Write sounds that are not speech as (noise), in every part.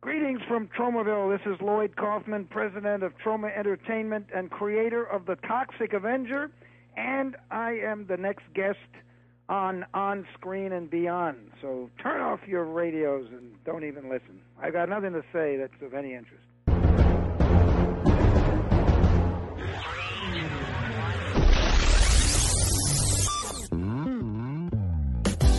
Greetings from Tromaville. This is Lloyd Kaufman, president of Troma Entertainment and creator of The Toxic Avenger, and I am the next guest on On Screen and Beyond. So turn off your radios and don't even listen. I've got nothing to say that's of any interest.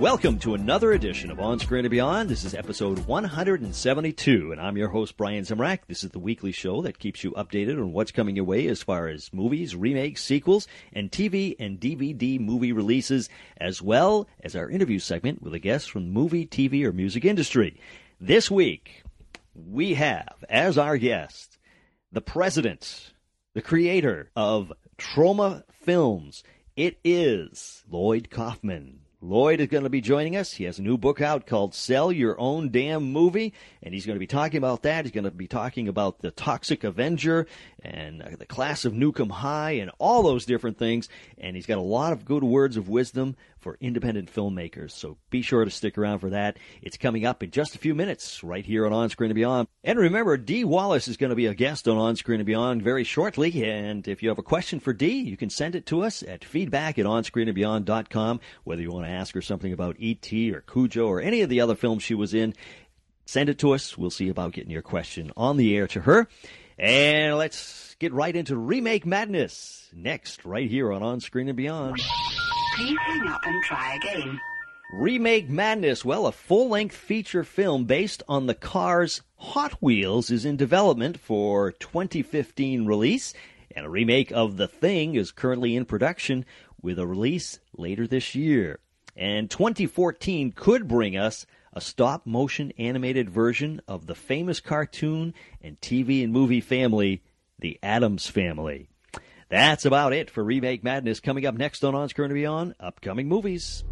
Welcome to another edition of On Screen and Beyond. This is episode 172, and I'm your host, Brian Zemrak. This is the weekly show that keeps you updated on what's coming your way as far as movies, remakes, sequels, and TV and DVD movie releases, as well as our interview segment with a guest from the movie, TV, or music industry. This week, we have as our guest the president, the creator of Troma Films. It is Lloyd Kaufman. Lloyd is going to be joining us. He has a new book out called Sell Your Own Damn Movie, and he's going to be talking about that. He's going to be talking about the Toxic Avenger and uh, the class of 'Em High and all those different things. And he's got a lot of good words of wisdom for independent filmmakers. So be sure to stick around for that. It's coming up in just a few minutes right here on On Screen and Beyond. And remember, Dee Wallace is going to be a guest on On Screen and Beyond very shortly. And if you have a question for Dee, you can send it to us at feedback at onscreenandbeyond.com. Whether you want to ask her something about E.T. or Cujo or any of the other films she was in, send it to us. We'll see about getting your question on the air to her. And let's get right into remake madness next, right here on On Screen and Beyond. Please hang up and try again. Remake Madness. Well, a full length feature film based on the Cars Hot Wheels is in development for 2015 release, and a remake of The Thing is currently in production with a release later this year. And 2014 could bring us a stop motion animated version of the famous cartoon and TV and movie family, The Addams Family. That's about it for Remake Madness. Coming up next on On Screen and Beyond, upcoming movies.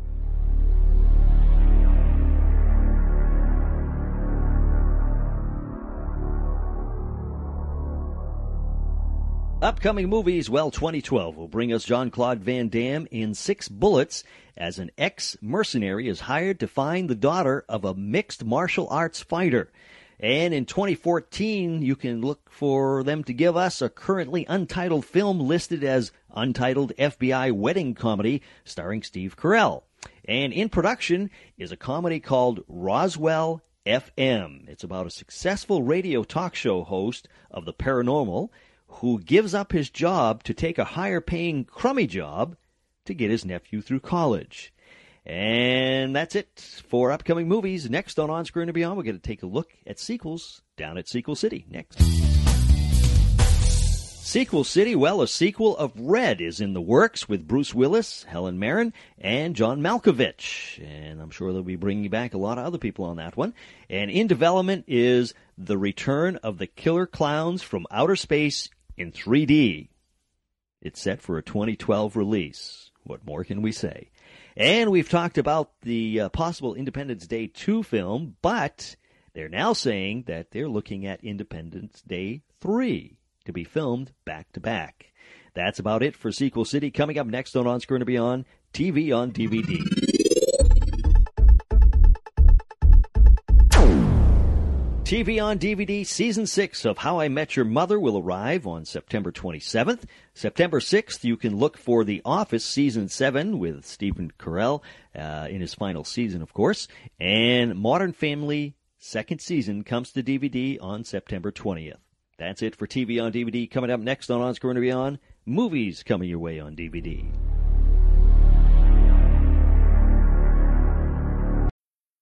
Upcoming movies, well, 2012 will bring us Jean Claude Van Damme in Six Bullets as an ex mercenary is hired to find the daughter of a mixed martial arts fighter. And in 2014, you can look for them to give us a currently untitled film listed as Untitled FBI Wedding Comedy starring Steve Carell. And in production is a comedy called Roswell FM. It's about a successful radio talk show host of the paranormal who gives up his job to take a higher paying crummy job to get his nephew through college. And that's it for upcoming movies. Next on On Screen and Beyond, we're going to take a look at sequels down at Sequel City. Next. Sequel City, well, a sequel of Red is in the works with Bruce Willis, Helen Mirren, and John Malkovich. And I'm sure they'll be bringing back a lot of other people on that one. And in development is The Return of the Killer Clowns from Outer Space in 3D. It's set for a 2012 release. What more can we say? And we've talked about the uh, possible Independence Day 2 film, but they're now saying that they're looking at Independence Day 3 to be filmed back to back. That's about it for Sequel City. Coming up next on On Screen and Beyond, TV on DVD. TV on DVD Season 6 of How I Met Your Mother will arrive on September 27th. September 6th, you can look for The Office Season 7 with Stephen Carell uh, in his final season, of course. And Modern Family second season comes to DVD on September 20th. That's it for TV on DVD. Coming up next on On Screen and Beyond, movies coming your way on DVD.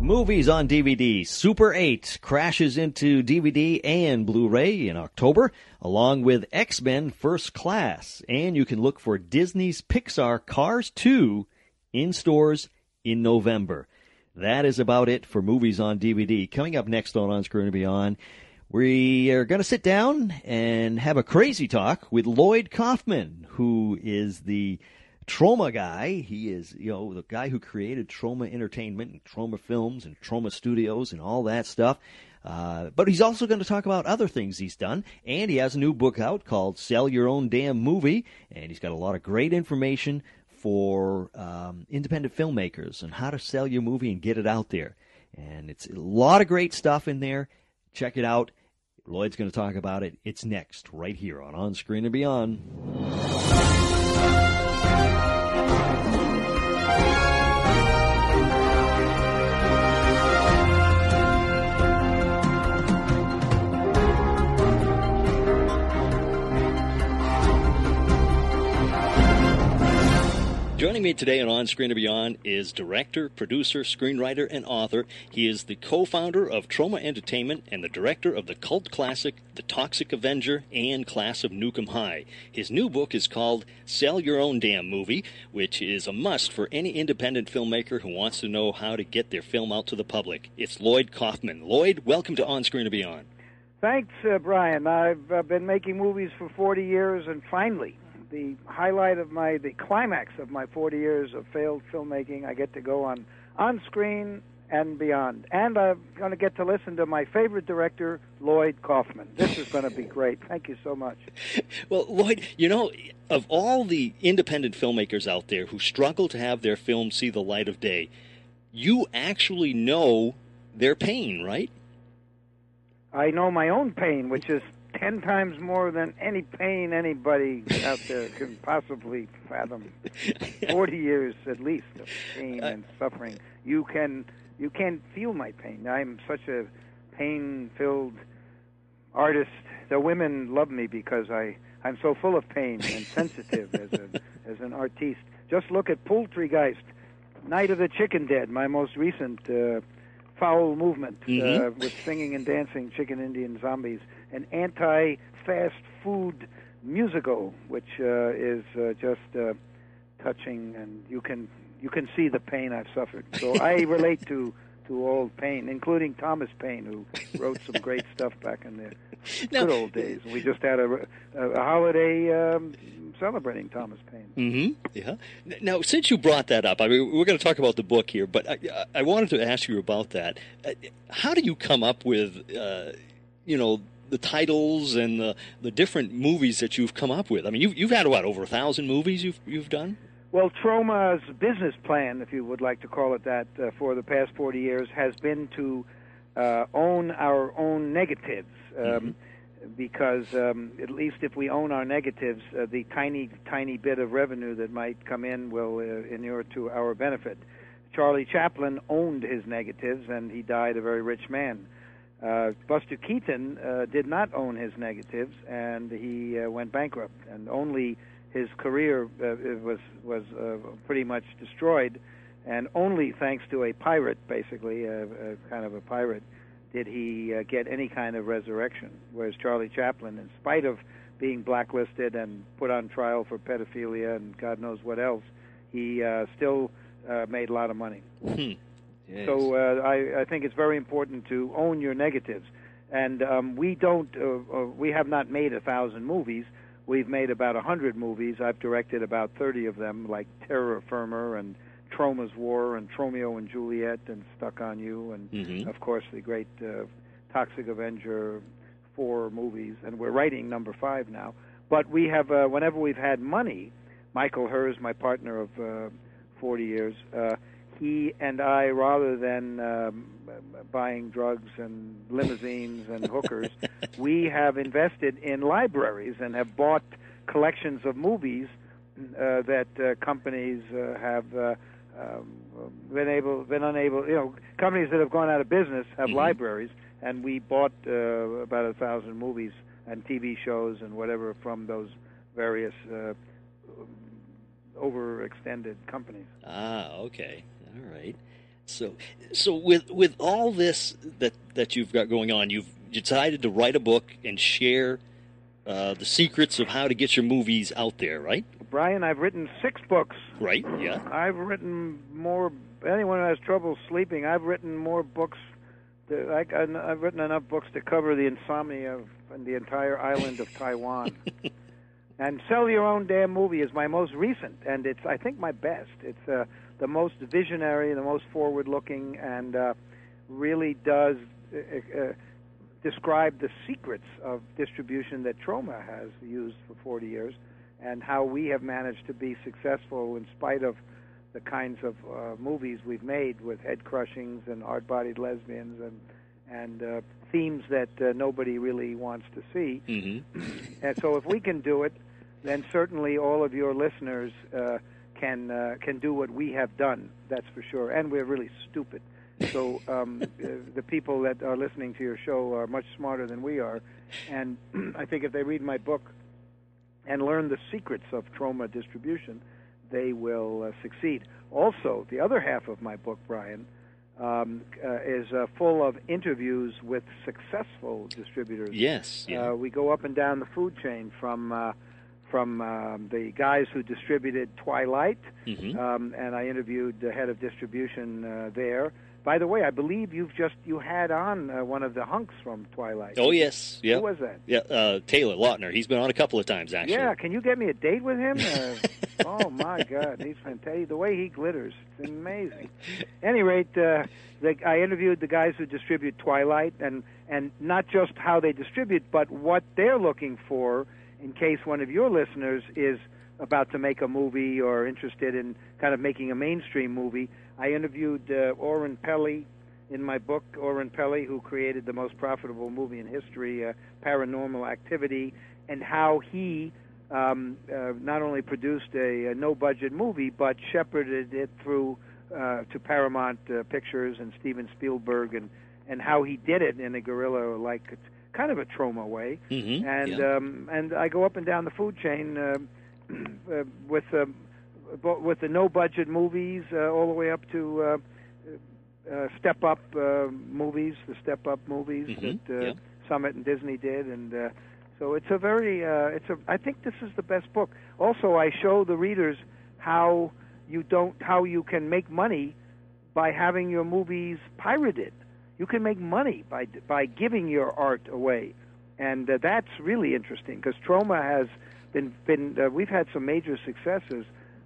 Movies on DVD. Super 8 crashes into DVD and Blu-ray in October, along with X-Men First Class. And you can look for Disney's Pixar Cars 2 in stores in November. That is about it for movies on DVD. Coming up next on On Screen and Beyond, we are going to sit down and have a crazy talk with Lloyd Kaufman, who is the Troma guy. He is, you know, the guy who created Troma Entertainment and Troma Films and Troma Studios and all that stuff. Uh, but he's also going to talk about other things he's done, and he has a new book out called "Sell Your Own Damn Movie," and he's got a lot of great information for um, independent filmmakers and how to sell your movie and get it out there. And it's a lot of great stuff in there. Check it out. Lloyd's going to talk about it. It's next, right here on On Screen and Beyond. Joining me today on On Screen and Beyond is director, producer, screenwriter, and author. He is the co-founder of Troma Entertainment and the director of the cult classic The Toxic Avenger and Class of Nuke 'Em High. His new book is called Sell Your Own Damn Movie, which is a must for any independent filmmaker who wants to know how to get their film out to the public. It's Lloyd Kaufman. Lloyd, welcome to On Screen and Beyond. Thanks, uh, Brian. I've uh, been making movies for 40 years, and finally, the highlight of my, the climax of my 40 years of failed filmmaking, I get to go on on screen and beyond. And I'm going to get to listen to my favorite director, Lloyd Kaufman. This is going to be great. Thank you so much. (laughs) Well, Lloyd, you know, of all the independent filmmakers out there who struggle to have their films see the light of day, you actually know their pain, right? I know my own pain, which is ten times more than any pain anybody out there can possibly fathom. (laughs) Forty years at least of pain and suffering. You can you can feel my pain. I'm such a pain-filled artist. The women love me because I I'm so full of pain and (laughs) sensitive as a as an artiste. Just look at Poultrygeist, Night of the Chicken Dead, my most recent. Uh, foul movement Mhm. uh, with singing and dancing chicken Indian zombies, an anti-fast food musical, which uh, is uh, just uh, touching, and you can you can see the pain I've suffered. So I (laughs) relate to to old Paine, including Thomas Paine, who wrote some great stuff back in the (laughs) Now- good old days. We just had a, a, a holiday um, celebrating Thomas Paine. Mm-hmm. Yeah. Now, since you brought that up, I mean, we're going to talk about the book here, but I, I wanted to ask you about that. Uh, How do you come up with, uh, you know, the titles and the, the different movies that you've come up with? I mean, you've, you've had what over a thousand movies you've you've done. Well, Troma's business plan, if you would like to call it that, uh, for the past 40 years has been to uh, own our own negatives. Um, Because um, at least if we own our negatives, uh, the tiny, tiny bit of revenue that might come in will uh, inure to our benefit. Charlie Chaplin owned his negatives, and he died a very rich man. Uh, Buster Keaton uh, did not own his negatives, and he uh, went bankrupt. And only his career uh, was was uh, pretty much destroyed, and only thanks to a pirate, basically, a, a kind of a pirate, did he uh, get any kind of resurrection. Whereas Charlie Chaplin, in spite of being blacklisted and put on trial for pedophilia and God knows what else, he uh, still uh, made a lot of money. So uh, I, I think it's very important to own your negatives. And um, we don't, uh, uh, we have not made a thousand movies. We've made about a hundred movies. I've directed about thirty of them, like Terror Firmer and Troma's War and Tromeo and Juliet and Stuck on You, and Mhm. of course the great uh, Toxic Avenger four movies. And we're writing number five now. But we have, uh, whenever we've had money, Michael Herz, my partner of uh, 40 years, uh, he and I, rather than um, buying drugs and limousines and hookers, (laughs) we have invested in libraries and have bought collections of movies uh, that uh, companies uh, have uh, um, been able, been unable, you know, companies that have gone out of business have Mhm. libraries, and we bought uh, about a thousand movies and TV shows and whatever from those various uh, overextended companies. Ah, okay, all right. So, so with with all this that that you've got going on, you've decided to write a book and share uh, the secrets of how to get your movies out there, right? Brian, I've written six books. Right. Yeah. I've written more. Anyone who has trouble sleeping, I've written more books. To, I, I've written enough books to cover the insomnia of the entire island of Taiwan. (laughs) and sell your own damn movie is my most recent, and it's I think my best. It's uh, the most visionary, the most forward-looking, and uh, really does uh, uh, describe the secrets of distribution that Troma has used for 40 years, and how we have managed to be successful in spite of the kinds of uh, movies we've made with head crushings and hard-bodied lesbians and and uh, themes that uh, nobody really wants to see. Mm-hmm. And so, if we can do it, then certainly all of your listeners uh, can uh, can do what we have done. That's for sure. And we're really stupid. So um, (laughs) uh, the people that are listening to your show are much smarter than we are, and (clears throat) I think if they read my book and learn the secrets of Troma distribution, they will uh, succeed. Also, the other half of my book, Brian, um, uh, is uh, full of interviews with successful distributors. Yes. Yeah. Uh, we go up and down the food chain from uh, from um, the guys who distributed Twilight, Mhm. um, and I interviewed the head of distribution uh, there. By the way, I believe you've just you had on uh, one of the hunks from Twilight. oh yes. Yeah. Who was that? Yeah. Uh, Taylor Lautner. He's been on a couple of times actually. Yeah, can you get me a date with him? Uh, (laughs) oh my God, he's fantastic. The way he glitters, it's amazing. Any rate, uh, the, I interviewed the guys who distribute Twilight, and and not just how they distribute, but what they're looking for in case one of your listeners is about to make a movie or interested in kind of making a mainstream movie. I interviewed uh, Oren Peli in my book, Oren Peli, who created the most profitable movie in history, uh, Paranormal Activity, and how he um, uh, not only produced a, a no-budget movie, but shepherded it through uh, to Paramount uh, Pictures and Steven Spielberg, and and how he did it in a guerrilla-like, kind of a Troma way. Mhm, And yeah. um, and I go up and down the food chain uh, (clears throat) uh, with bo- with the no-budget movies, uh, all the way up to. Uh, uh, step up uh, movies, the step up movies Mhm, that uh, yeah. Summit and Disney did, and uh, so it's a very, uh, it's a. I think this is the best book. Also, I show the readers how you don't, how you can make money by having your movies pirated. You can make money by by giving your art away, and uh, that's really interesting because Troma has been been. Uh, we've had some major successes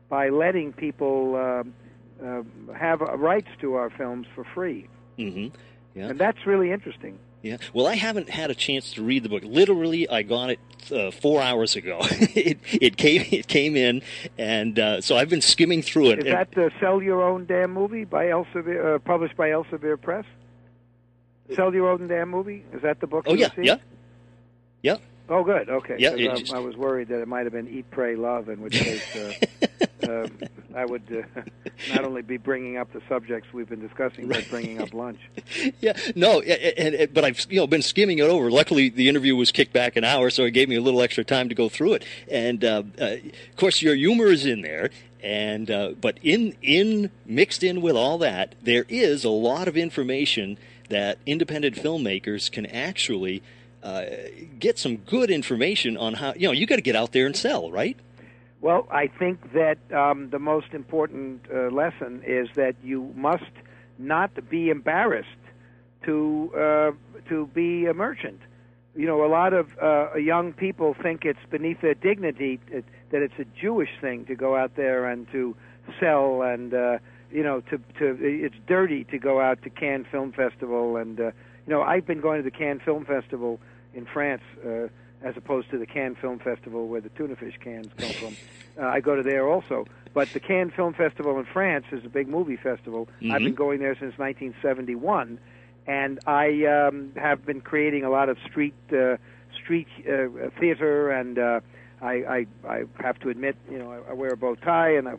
by letting people. um uh, have uh, rights to our films for free, hmm Yeah. and that's really interesting. Yeah. Well, I haven't had a chance to read the book. Literally, I got it uh, four hours ago. (laughs) it it came it came in, and uh, so I've been skimming through it. Is that the Sell Your Own Damn Movie by Elsevier, uh, published by Elsevier Press? Sell Your Own Damn Movie? Is that the book? oh yeah, yeah, yeah. Oh, good. Okay. Yeah, I, just- I was worried that it might have been Eat, Pray, Love, in which case uh, um, (laughs) I would uh, (laughs) not only be bringing up the subjects we've been discussing, but bringing up lunch. (laughs) Yeah, no, and, and- but I've you know been skimming it over. Luckily, the interview was kicked back an hour, so it gave me a little extra time to go through it. And uh, uh, of course, your humor is in there, and uh, but in in mixed in with all that, there is a lot of information that independent filmmakers can actually uh, get some good information on how you know you got to get out there and sell, right? Well, I think that um, the most important uh, lesson is that you must not be embarrassed to uh, to be a merchant. You know, a lot of uh, young people think it's beneath their dignity that, that it's a Jewish thing to go out there and to sell, and uh, you know, to to it's dirty to go out to Cannes Film Festival, and uh, you know, I've been going to the Cannes Film Festival in France. Uh, as opposed to the Cannes Film Festival where the tuna fish cans come (laughs) from. Uh, I go to there also. But the Cannes Film Festival in France is a big movie festival. I've been going there since 1971, and I um, have been creating a lot of street uh, street uh, theater, and uh, I, I I have to admit, you know, I, I wear a bow tie and I,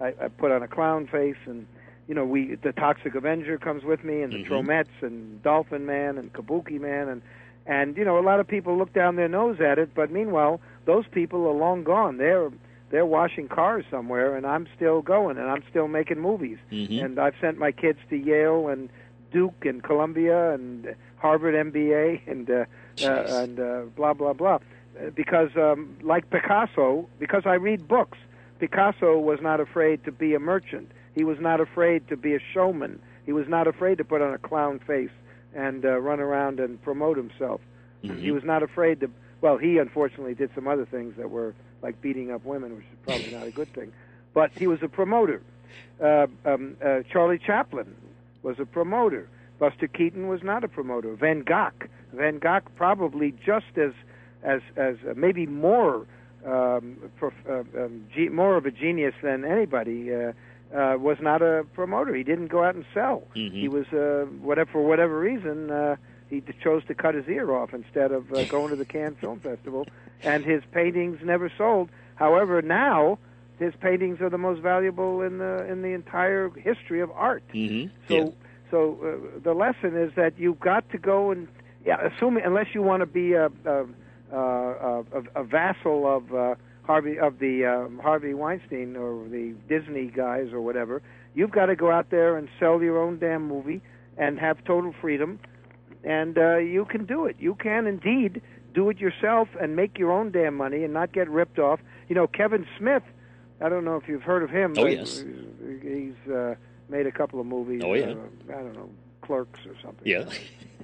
I I put on a clown face, and you know, we the Toxic Avenger comes with me, and the Mhm. Tromettes, and Dolphin Man, and Kabuki Man, and And you know, a lot of people look down their nose at it, but meanwhile, those people are long gone. They're they're washing cars somewhere, and I'm still going, and I'm still making movies. Mhm. And I've sent my kids to Yale and Duke and Columbia and Harvard MBA and uh, uh, and uh, blah blah blah. Because um, like Picasso, because I read books, Picasso was not afraid to be a merchant. He was not afraid to be a showman. He was not afraid to put on a clown face and uh, run around and promote himself. Mhm. He was not afraid to. Well, he unfortunately did some other things that were like beating up women, which is probably not a good thing. But he was a promoter. Uh, um, uh, Charlie Chaplin was a promoter. Buster Keaton was not a promoter. Van Gogh, Van Gogh probably just as as as uh, maybe more um, prof, uh, um, ge- more of a genius than anybody. Uh, uh, was not a promoter. He didn't go out and sell. Mhm. He was uh, whatever for whatever reason uh, he d- chose to cut his ear off instead of uh, (laughs) going to the Cannes Film Festival, and his paintings never sold. However, now his paintings are the most valuable in the in the entire history of art. Mhm. So, Yeah. so uh, the lesson is that you've got to go and, yeah, assuming unless you want to be a a, a, a, a vassal of uh, Harvey of the um, Harvey Weinstein or the Disney guys or whatever, you've got to go out there and sell your own damn movie and have total freedom, and uh, you can do it. You can indeed do it yourself and make your own damn money and not get ripped off. You know, Kevin Smith. I don't know if you've heard of him. Oh, yes. He's uh, made a couple of movies. Oh, yeah. Uh, I don't know, Clerks or something. Yeah.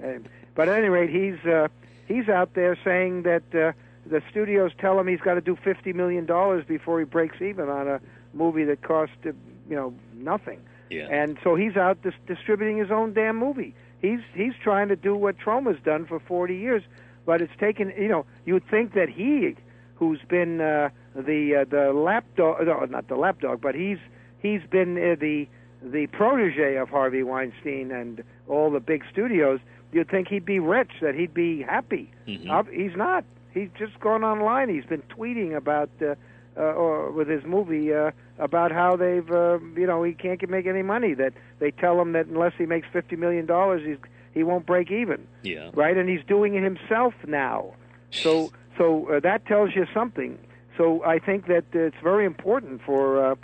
Uh, but at any rate, he's uh, he's out there saying that uh, the studios tell him he's got to do fifty million dollars before he breaks even on a movie that cost uh, you know nothing. Yeah. And so he's out dis- distributing his own damn movie. He's he's trying to do what Troma's done for 40 years, but it's taken. You know, you'd think that he, who's been uh, the uh, the lapdog, no, not the lapdog, but he's he's been uh, the the protege of Harvey Weinstein and all the big studios. You'd think he'd be rich, that he'd be happy. Mhm. Uh, he's not. He's just gone online. He's been tweeting about. Uh, uh, or with his movie uh, about how they've, uh, you know, he can't make any money. That they tell him that unless he makes fifty million dollars, he's he won't break even, Yeah. right? And he's doing it himself now. So, so uh, that tells you something. So I think that uh, it's very important for uh,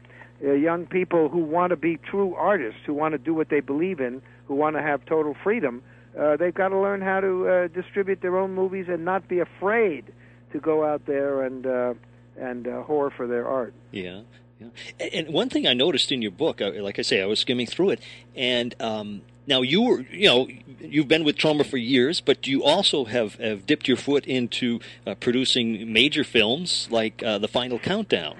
uh, young people who want to be true artists, who want to do what they believe in, who want to have total freedom. Uh, they've got to learn how to uh, distribute their own movies and not be afraid to go out there and uh, and uh, whore for their art. Yeah, yeah. And, one thing I noticed in your book, uh, like I say, I was skimming through it, and um, now you were, you know, you've been with Troma for years, but you also have, have dipped your foot into uh, producing major films like uh, The Final Countdown.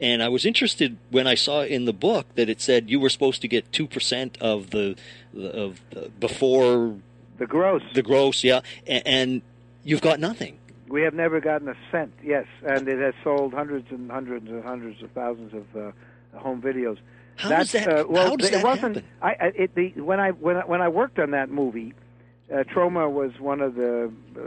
And I was interested when I saw in the book that it said you were supposed to get two percent of the of uh, before The gross. the gross, yeah, and, and you've got nothing. We have never gotten a cent. Yes, and it has sold hundreds and hundreds and hundreds of thousands of uh, home videos. How That's, does that? Uh, well, how does it wasn't. happen? I, it, the, when I when I, when I worked on that movie, uh, Troma was one of the uh,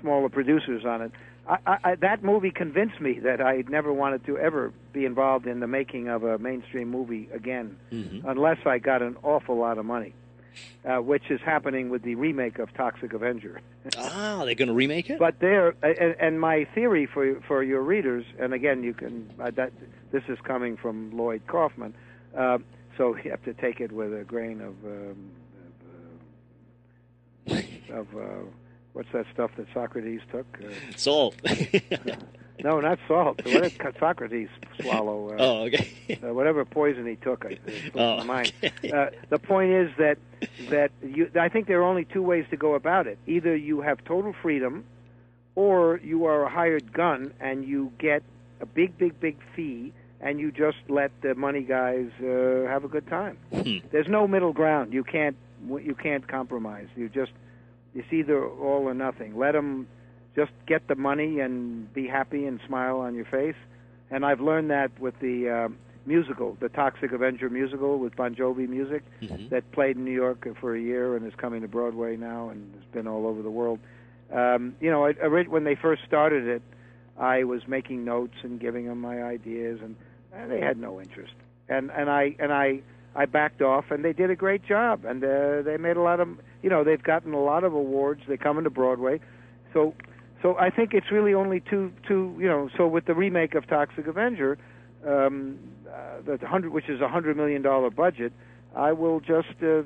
smaller producers on it. I, I, that movie convinced me that I never wanted to ever be involved in the making of a mainstream movie again, Mhm. unless I got an awful lot of money, uh, which is happening with the remake of Toxic Avenger. (laughs) Ah, they're going to remake it. But there, and, and my theory for for your readers, and again, you can uh, that this is coming from Lloyd Kaufman, uh, so you have to take it with a grain of um, of, uh, uh, what's that stuff that Socrates took? Uh, (laughs) Salt. (laughs) no, not salt. What did Socrates swallow? Uh, oh, okay. uh, whatever poison he took, I Oh, mind. okay. Uh, the point is that that you, I think there are only two ways to go about it. Either you have total freedom, or you are a hired gun and you get a big, big, big fee, and you just let the money guys uh, have a good time. Hmm. There's no middle ground. You can't you can't compromise. You just it's either all or nothing. Let them just get the money and be happy and smile on your face. And I've learned that with the uh, musical, the Toxic Avenger musical with Bon Jovi music Mhm. that played in New York for a year and is coming to Broadway now and has been all over the world. Um, you know, I, I read, when they first started it, I was making notes and giving them my ideas, and, and they had no interest. And and I and I I backed off, and they did a great job, and uh, they made a lot of, you know, they've gotten a lot of awards. They come into Broadway, so so I think it's really only two two, you know. So with the remake of Toxic Avenger, um, uh, the hundred, which is a hundred million dollar budget, I will just, uh, uh,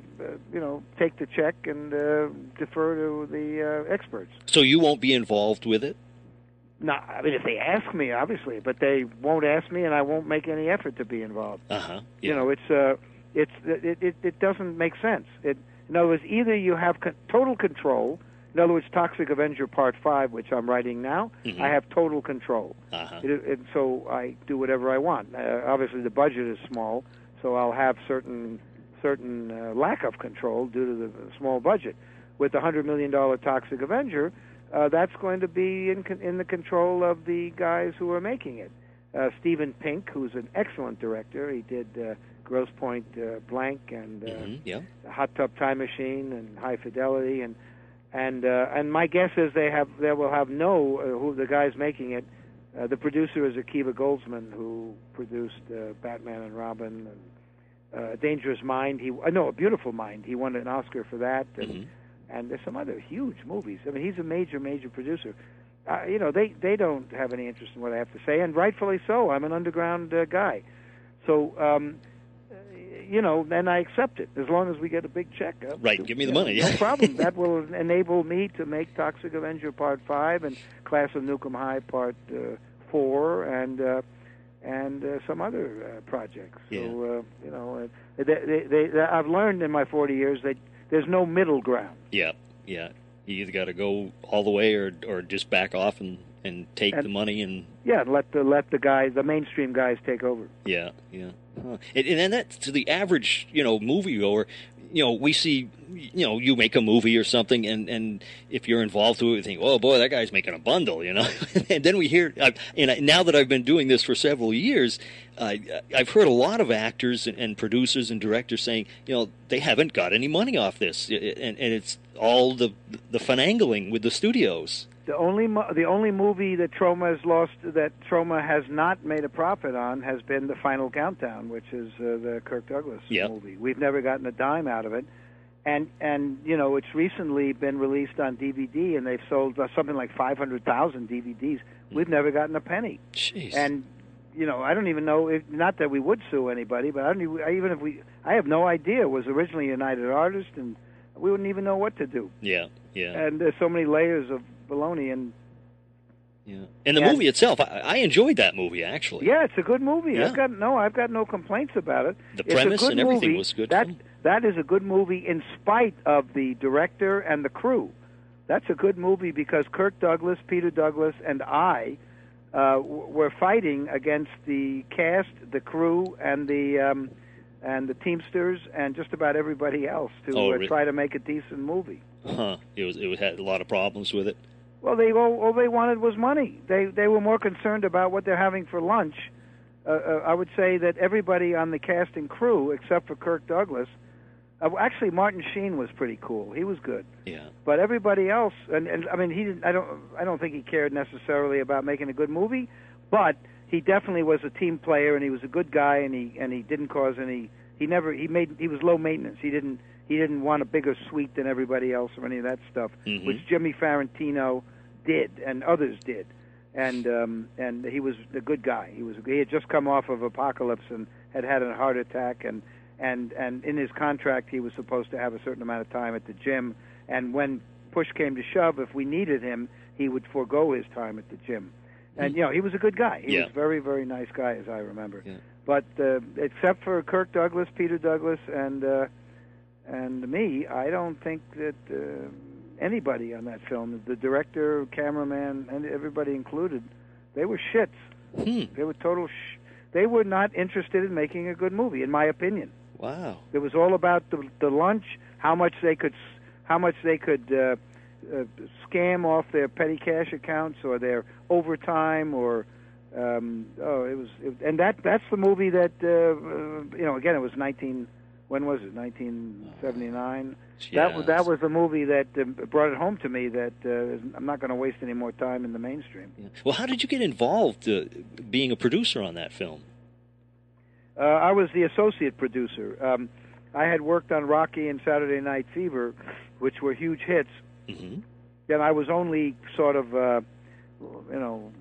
you know, take the check and uh, defer to the uh, experts. So you won't be involved with it? No, I mean if they ask me, obviously, but they won't ask me, and I won't make any effort to be involved. Uh huh. You know, it's uh, it's it, it it doesn't make sense. It in other words, either you have co- total control. In other words, Toxic Avenger Part Five, which I'm writing now, Mhm. I have total control. Uh-huh. It, it, so I do whatever I want. Uh, obviously, the budget is small, so I'll have certain certain uh, lack of control due to the small budget. With the hundred million dollar Toxic Avenger, uh, that's going to be in con- in the control of the guys who are making it. Uh, Stephen Pink, who's an excellent director, he did uh, Grosse Pointe uh, Blank and uh, Mhm, Yeah. Hot Tub Time Machine and High Fidelity and and uh, and my guess is they have they will have no uh, who the guys making it. Uh, the producer is Akiva Goldsman who produced uh, Batman and Robin and uh, Dangerous Mind. He uh, no, A Beautiful Mind. He won an Oscar for that and Mhm. and there's some other huge movies. I mean, he's a major major producer. Uh, you know, they they don't have any interest in what I have to say, and rightfully so. I'm an underground uh, guy, so um, you know, and I accept it as long as we get a big check. Right, give me the know, money. no (laughs) problem. That will enable me to make Toxic Avenger Part Five and Class of Nuke 'Em High Part uh, Four and. Uh, and uh, some other uh, projects. Yeah. Uh, you know, uh, they, they, they, I've learned in my 40 years that there's no middle ground. Yeah. Yeah. You either got to go all the way or or just back off and and take And- the money and Yeah, let the let the guys, the mainstream guys, take over. Yeah, yeah. Huh. And, and then that to the average, you know, moviegoer, you know, we see, you know, you make a movie or something, and and if you're involved with it, we think, oh boy, that guy's making a bundle, you know. (laughs) and then we hear, and now that I've been doing this for several years, I I've heard a lot of actors and, and producers and directors saying, you know, they haven't got any money off this, and, and it's all the the finagling with the studios. The only mo- the only movie that Troma has lost that Troma has not made a profit on has been the Final Countdown, which is uh, the Kirk Douglas Yep. movie. We've never gotten a dime out of it, and and you know it's recently been released on DVD, and they've sold uh, something like five hundred thousand DVDs. We've never gotten a penny, Jeez. and you know I don't even know if not that we would sue anybody, but I don't even, even if we I have no idea. It was originally United Artists, and we wouldn't even know what to do. yeah, yeah, And there's so many layers of baloney and yeah. And the and- movie itself, I, I enjoyed that movie actually. Yeah, it's a good movie. Yeah. I've got no, I've got no complaints about it. The It's premise and everything movie. was good. That that is a good movie in spite of the director and the crew. That's a good movie because Kirk Douglas, Peter Douglas, and I uh, were fighting against the cast, the crew, and the um, and the Teamsters, and just about everybody else to Oh, uh, really? try to make a decent movie. Huh. It was it had a lot of problems with it. Well, they all, all they wanted was money. They they were more concerned about what they're having for lunch. Uh, uh, I would say that everybody on the cast and crew, except for Kirk Douglas, uh, actually Martin Sheen was pretty cool. He was good, Yeah. but everybody else, and, and I mean, he didn't. I don't. I don't think he cared necessarily about making a good movie, but he definitely was a team player, and he was a good guy, and he and he didn't cause any. He never. He made. He was low maintenance. He didn't. He didn't want a bigger suite than everybody else or any of that stuff, Mhm. which Jimmy Farentino did and others did. And um, and he was a good guy. He was. He had just come off of Apocalypse and had had a heart attack, and and and in his contract he was supposed to have a certain amount of time at the gym. And when push came to shove, if we needed him, he would forego his time at the gym. And you know he was a good guy. He Yeah. was a very very nice guy, as I remember. Yeah. But uh, except for Kirk Douglas, Peter Douglas, and uh, and me, I don't think that uh, anybody on that film, the director, cameraman, and everybody included, they were shits. Hmm. They were total. Sh- they were not interested in making a good movie, in my opinion. Wow. It was all about the the lunch, how much they could, how much they could uh, uh, scam off their petty cash accounts or their overtime or. Um, oh, it was, it, and that that's the movie that uh, uh, you know. Again, it was nineteen. When was it? Nineteen seventy nine. That was that was the movie that uh, brought it home to me. That uh, I'm not going to waste any more time in the mainstream. Yeah. Well, how did you get involved uh, being a producer on that film? Uh, I was the associate producer. Um, I had worked on Rocky and Saturday Night Fever, which were huge hits. hmm And I was only sort of, uh, you know,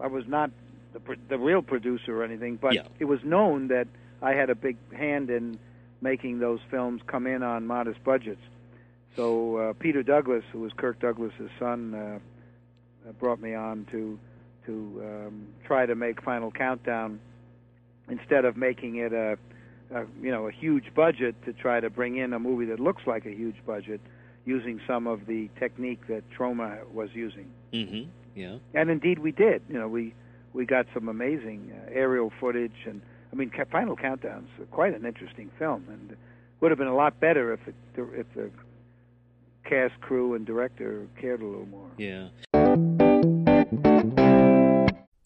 I was not the, the real producer or anything, but Yeah. it was known that I had a big hand in making those films come in on modest budgets. So uh, Peter Douglas, who was Kirk Douglas's son, uh, uh, brought me on to to um, try to make Final Countdown instead of making it a, a you know a huge budget to try to bring in a movie that looks like a huge budget using some of the technique that Troma was using. hmm Yeah. And indeed we did. You know, we we got some amazing uh, aerial footage and I mean Ca- Final Countdown's quite an interesting film and would have been a lot better if the if the cast, crew and director cared a little more. Yeah.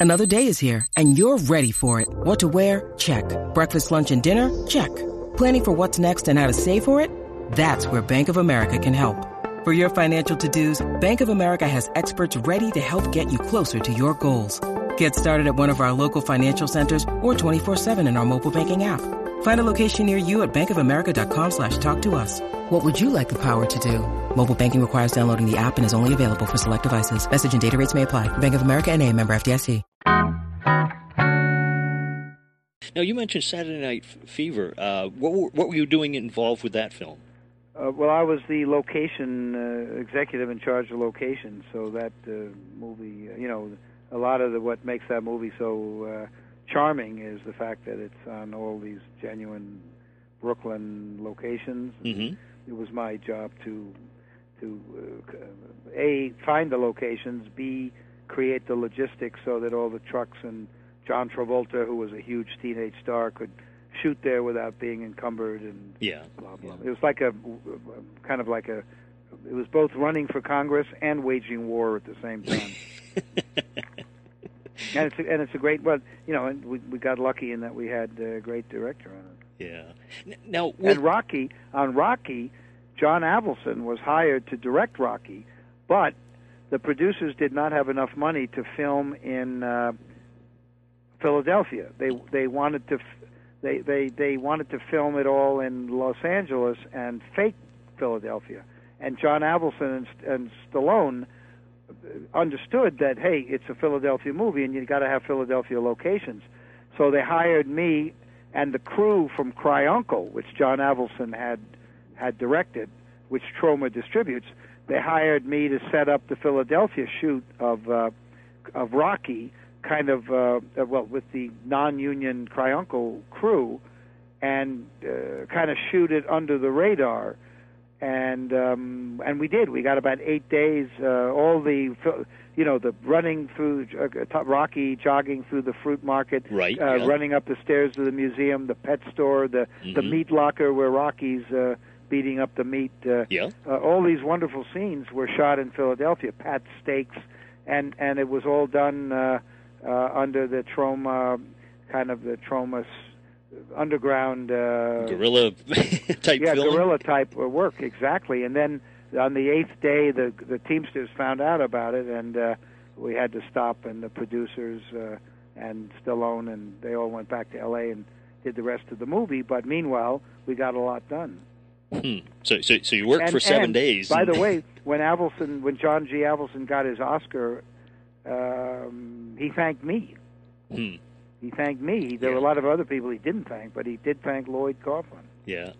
Another day is here, and you're ready for it. What to wear? Check. Breakfast, lunch, and dinner? Check. Planning for what's next and how to save for it? That's where Bank of America can help. For your financial to-dos, Bank of America has experts ready to help get you closer to your goals. Get started at one of our local financial centers or 24-7 in our mobile banking app. Find a location near you at bankofamerica.com slash talk to us. What would you like the power to do? Mobile banking requires downloading the app and is only available for select devices. Message and data rates may apply. Bank of America and a member FDIC. Now you mentioned Saturday Night Fever. Uh, what were, what were you doing involved with that film? Uh, well, I was the location uh, executive in charge of location, so that uh, movie, uh, you know, a lot of the what makes that movie so uh, charming is the fact that it's on all these genuine Brooklyn locations. hmm It was my job to to uh, a find the locations, b create the logistics so that all the trucks and John Travolta, who was a huge teenage star, could shoot there without being encumbered and Yeah. blah blah. Yeah. It was like a kind of like a. It was both running for Congress and waging war at the same time. (laughs) (laughs) and it's a, and it's a great. Well, you know, and we we got lucky in that we had a great director on it. Yeah. Now, with, And Rocky on Rocky, John Avildsen was hired to direct Rocky, but the producers did not have enough money to film in uh, Philadelphia. They they wanted to. f- They, they they wanted to film it all in Los Angeles and fake Philadelphia. And John Avildsen and, and Stallone understood that hey, it's a Philadelphia movie, and you got to have Philadelphia locations. So they hired me and the crew from Cry Uncle, which John Avildsen had had directed, which Troma distributes. They hired me to set up the Philadelphia shoot of uh, of Rocky, kind of uh, uh, well with the non-union Cry Uncle crew, and uh, kind of shoot it under the radar and um, and we did. We got about eight days. Uh, all the you know the running through uh, Rocky, jogging through the fruit market, Right, Uh, yeah. running up the stairs to the museum, the pet store, the the Mhm. meat locker where Rocky's uh, beating up the meat. Uh, Yeah. uh, all these wonderful scenes were shot in Philadelphia. Pat Steaks, and and it was all done uh, uh, under the Troma kind of the Troma s- underground. Uh, guerrilla (laughs) type yeah, guerrilla type work exactly. And then on the eighth day, the the Teamsters found out about it, and uh, we had to stop. And the producers uh, and Stallone and they all went back to L.A. and did the rest of the movie. But meanwhile, we got a lot done. Hmm. So, so, so you worked and, for seven and, days. By the (laughs) way, when Avildsen, when John G. Avildsen got his Oscar, um, he thanked me. Hmm. He thanked me. There were a lot of other people he didn't thank, but he did thank Lloyd Kaufman. Yeah.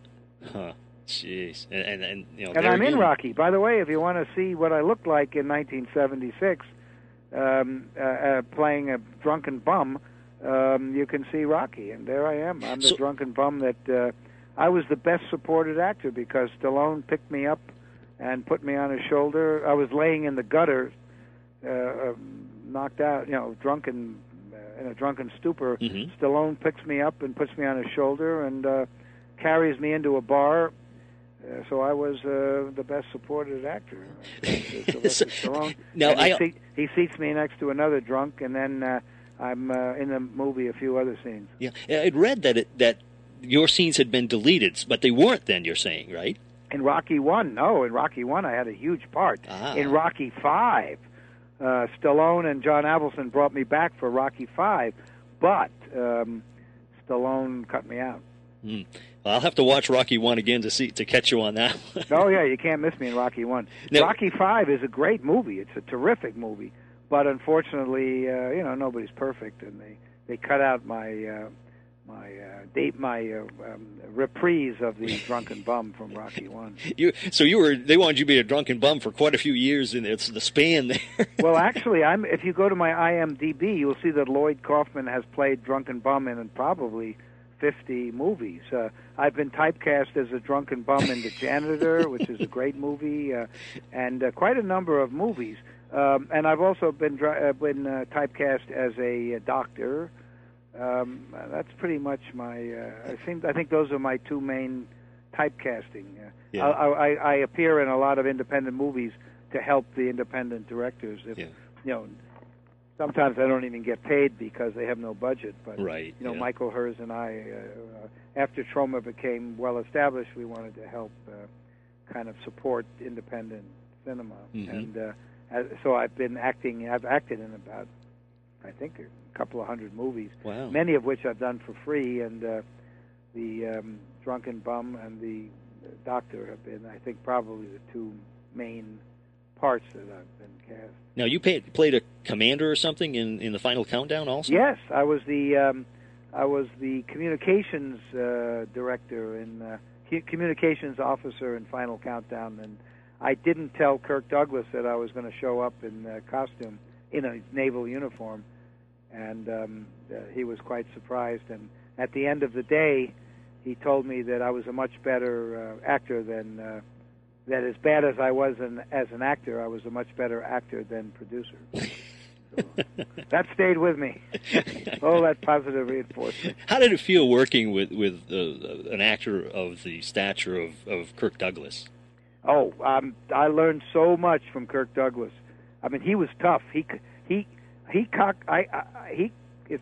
Huh. Jeez. And, and, and you know. And I'm in Rocky. By the way, if you want to see what I looked like in 1976, um, uh, uh, playing a drunken bum, um, you can see Rocky, and there I am. I'm the So- drunken bum that uh, I was the best supported actor because Stallone picked me up and put me on his shoulder. I was laying in the gutter, uh, um, knocked out, you know, drunken in a drunken stupor. Mhm. Stallone picks me up and puts me on his shoulder and uh, carries me into a bar. Uh, so I was uh, the best supported actor. (laughs) Sylvester Stallone. Now, And he, I- seat, he seats me next to another drunk, and then uh, I'm uh, in the movie a few other scenes. Yeah. I'd read that it, that your scenes had been deleted, but they weren't. Then you're saying, right? In Rocky One, no, in Rocky One I had a huge part. Ah. In Rocky Five, uh, Stallone and John Avildsen brought me back for Rocky Five, but um, Stallone cut me out. Mm. Well, I'll have to watch Rocky One again to see to catch you on that. (laughs) oh yeah, you can't miss me in Rocky One. Now- Rocky Five is a great movie. It's a terrific movie, but unfortunately, uh, you know, nobody's perfect, and they they cut out my uh, my uh, date my uh, um, reprise of the drunken bum from Rocky (laughs) One. you so you were they wanted you to be a drunken bum for quite a few years, and it's the span there. (laughs) well, actually, I'm. If you go to my IMDb, you'll see that Lloyd Kaufman has played drunken bum in probably 50 movies. Uh, I've been typecast as a drunken bum in The Janitor, which is a great movie, uh, and uh, quite a number of movies. Um, and I've also been uh, been uh, typecast as a uh, doctor. Um, that's pretty much my. Uh, I think I think those are my two main typecasting. Uh, Yeah. I, I, I appear in a lot of independent movies to help the independent directors. If Yeah. you know, sometimes I don't even get paid because they have no budget. But Right, you know, yeah. Michael Herz and I, uh, after Troma became well established, we wanted to help uh, kind of support independent cinema, Mhm. and uh, so I've been acting. I've acted in about, I think, a couple of hundred movies. Wow. Many of which I've done for free, and uh, the um, Drunken Bum and the Doctor have been, I think, probably the two main parts that I've been cast. Now you paid, played a commander or something in in the final countdown also. Yes, I was the um, I was the communications uh, director and uh, communications officer in Final Countdown, and I didn't tell Kirk Douglas that I was going to show up in uh, costume in a naval uniform, and um, uh, he was quite surprised. And at the end of the day, he told me that I was a much better uh, actor than. Uh, that as bad as I was an, as an actor, I was a much better actor than producer. So, (laughs) that stayed with me. oh, that positive reinforcement. How did it feel working with with uh, an actor of the stature of, of Kirk Douglas? Oh, um, I learned so much from Kirk Douglas. I mean, he was tough. He c- he he cocked. I, I he if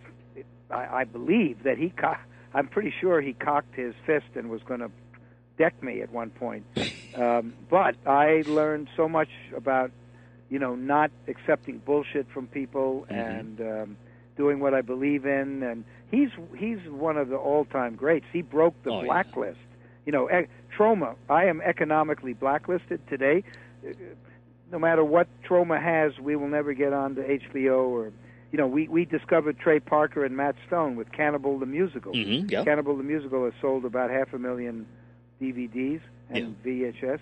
I, I believe that he cock. I'm pretty sure he cocked his fist and was going to deck me at one point. Um, but I learned so much about you know not accepting bullshit from people and um, doing what I believe in. And he's he's one of the all-time greats. He broke the Oh, yeah. blacklist. You know, e- Troma. I am economically blacklisted today. No matter what Troma has, we will never get on to HBO or. You know, we, we discovered Trey Parker and Matt Stone with Cannibal the Musical. Mhm, yeah. Cannibal the Musical has sold about half a million DVDs and VHS.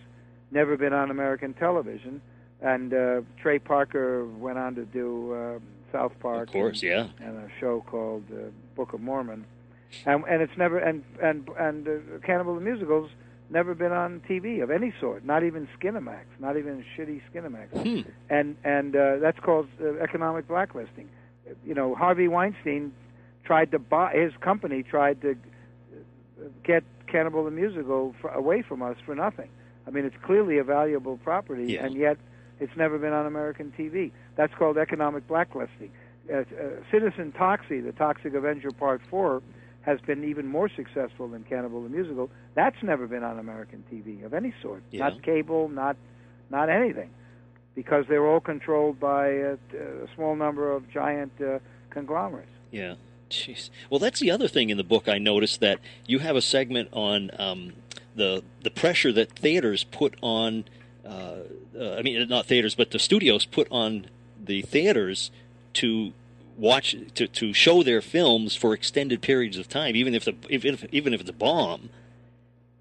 Never been on American television. And uh, Trey Parker went on to do uh, South Park. Of course, and, yeah. And a show called uh, Book of Mormon. And, and it's never and and and uh, Cannibal the Musical's never been on TV of any sort. Not even Skinamax. Not even shitty Skinamax. Hmm. And and uh, that's called uh, economic blacklisting. You know, Harvey Weinstein tried to buy his company tried to get Cannibal the Musical f- away from us for nothing. I mean, it's clearly a valuable property, Yeah. and yet it's never been on American TV. That's called economic blacklisting. Uh, uh, Citizen Toxie, the Toxic Avenger Part Four, has been even more successful than Cannibal the Musical. That's never been on American TV of any sort, Yeah. not cable, not not anything, because they're all controlled by a, a small number of giant uh, conglomerates. Yeah. Jeez. Well, that's the other thing in the book I noticed that you have a segment on um, the the pressure that theaters put on. Uh, uh, I mean, not theaters, but the studios put on the theaters to watch to, to show their films for extended periods of time, even if the if, if even if it's a bomb.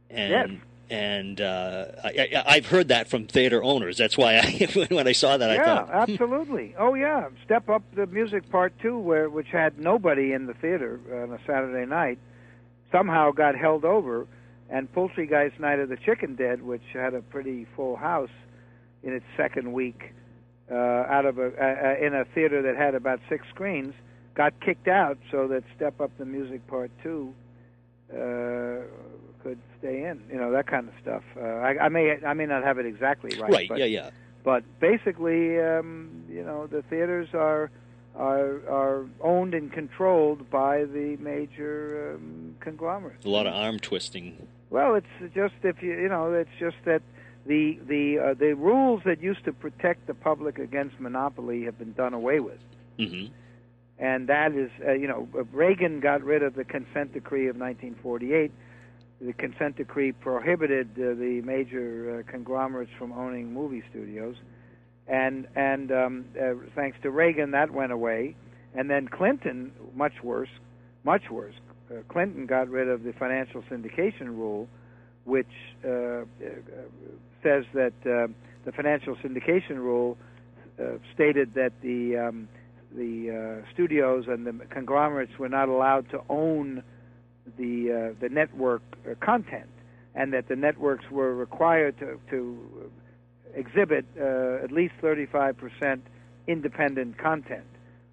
And Yes. and uh, I, I, I've heard that from theater owners. That's why I (laughs) when I saw that I thought, hmm. absolutely. Oh yeah, Step Up the Music Part Two, where which had nobody in the theater on a Saturday night, somehow got held over, and Poultrygeist Night of the Chicken Dead, which had a pretty full house in its second week, uh, out of a uh, in a theater that had about six screens, got kicked out so that Step Up the Music Part Two uh, could stay in. You know that kind of stuff. Uh, I, I may I may not have it exactly right. right? but, Yeah, yeah. but basically, um, you know, the theaters are are are owned and controlled by the major um, conglomerates. A lot of arm twisting. Well, it's just if you you know, it's just that the the uh, the rules that used to protect the public against monopoly have been done away with. hmm and that is, uh, you know, Reagan got rid of the consent decree of 1948. The consent decree prohibited uh, the major uh, conglomerates from owning movie studios, and and um, uh, thanks to Reagan, that went away. And then Clinton, much worse, much worse. Uh, Clinton got rid of the financial syndication rule, which uh, uh, says that uh, the financial syndication rule stated that the um, the studios and the conglomerates were not allowed to own the the network content, and that the networks were required to to exhibit at least 35 percent independent content.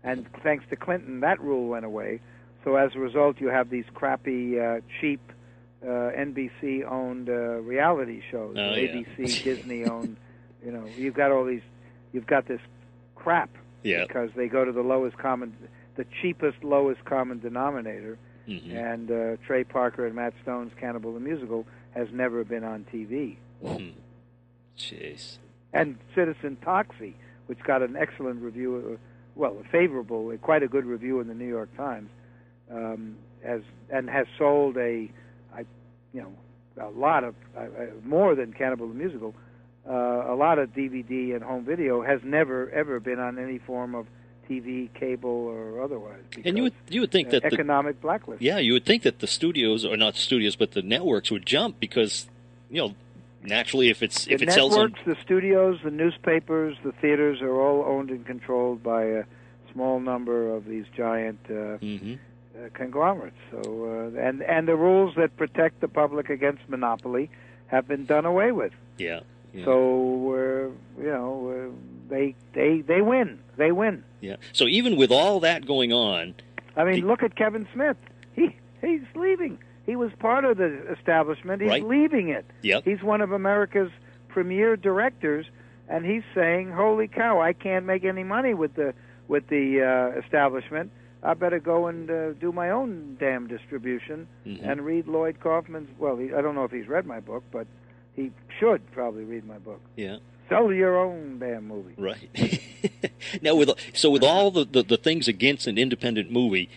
And thanks to Clinton, that rule went away. So as a result, you have these crappy, uh, cheap uh, NBC-owned uh, reality shows, Oh, yeah. ABC, Disney-owned. You know, you've got all these. You've got this crap Yeah. because they go to the lowest common, the cheapest lowest common denominator. Mhm. And uh, Trey Parker and Matt Stone's Cannibal the Musical has never been on TV. Hmm. Jeez. And Citizen Toxie, which got an excellent review, uh, well, a favorable, quite a good review in the New York Times, um, has and has sold a, you know, a lot of uh, uh, more than Cannibal the Musical, uh, a lot of DVD and home video has never ever been on any form of TV, cable, or otherwise. And you would you would think that the, economic blacklist. yeah you would think that the studios or not studios but the networks would jump because you know naturally if it's The if it sells on networks, the studios, the newspapers, the theaters are all owned and controlled by a small number of these giant uh, Mhm. Uh, conglomerates. So, uh, and and the rules that protect the public against monopoly have been done away with. yeah, yeah. So, uh, you know, uh, they they they win. They win. yeah so even with all that going on I mean, The- look at Kevin Smith. He he's leaving. He was part of the establishment. He's Right. leaving it. Yep. He's one of America's premier directors, and he's saying, "Holy cow! I can't make any money with the with the uh, establishment. I better go and uh, do my own damn distribution Mhm. and read Lloyd Kaufman's. Well, he, I don't know if he's read my book, but he should probably read my book. yeah Sell your own damn movie. right (laughs) now with so with all the, the the things against an independent movie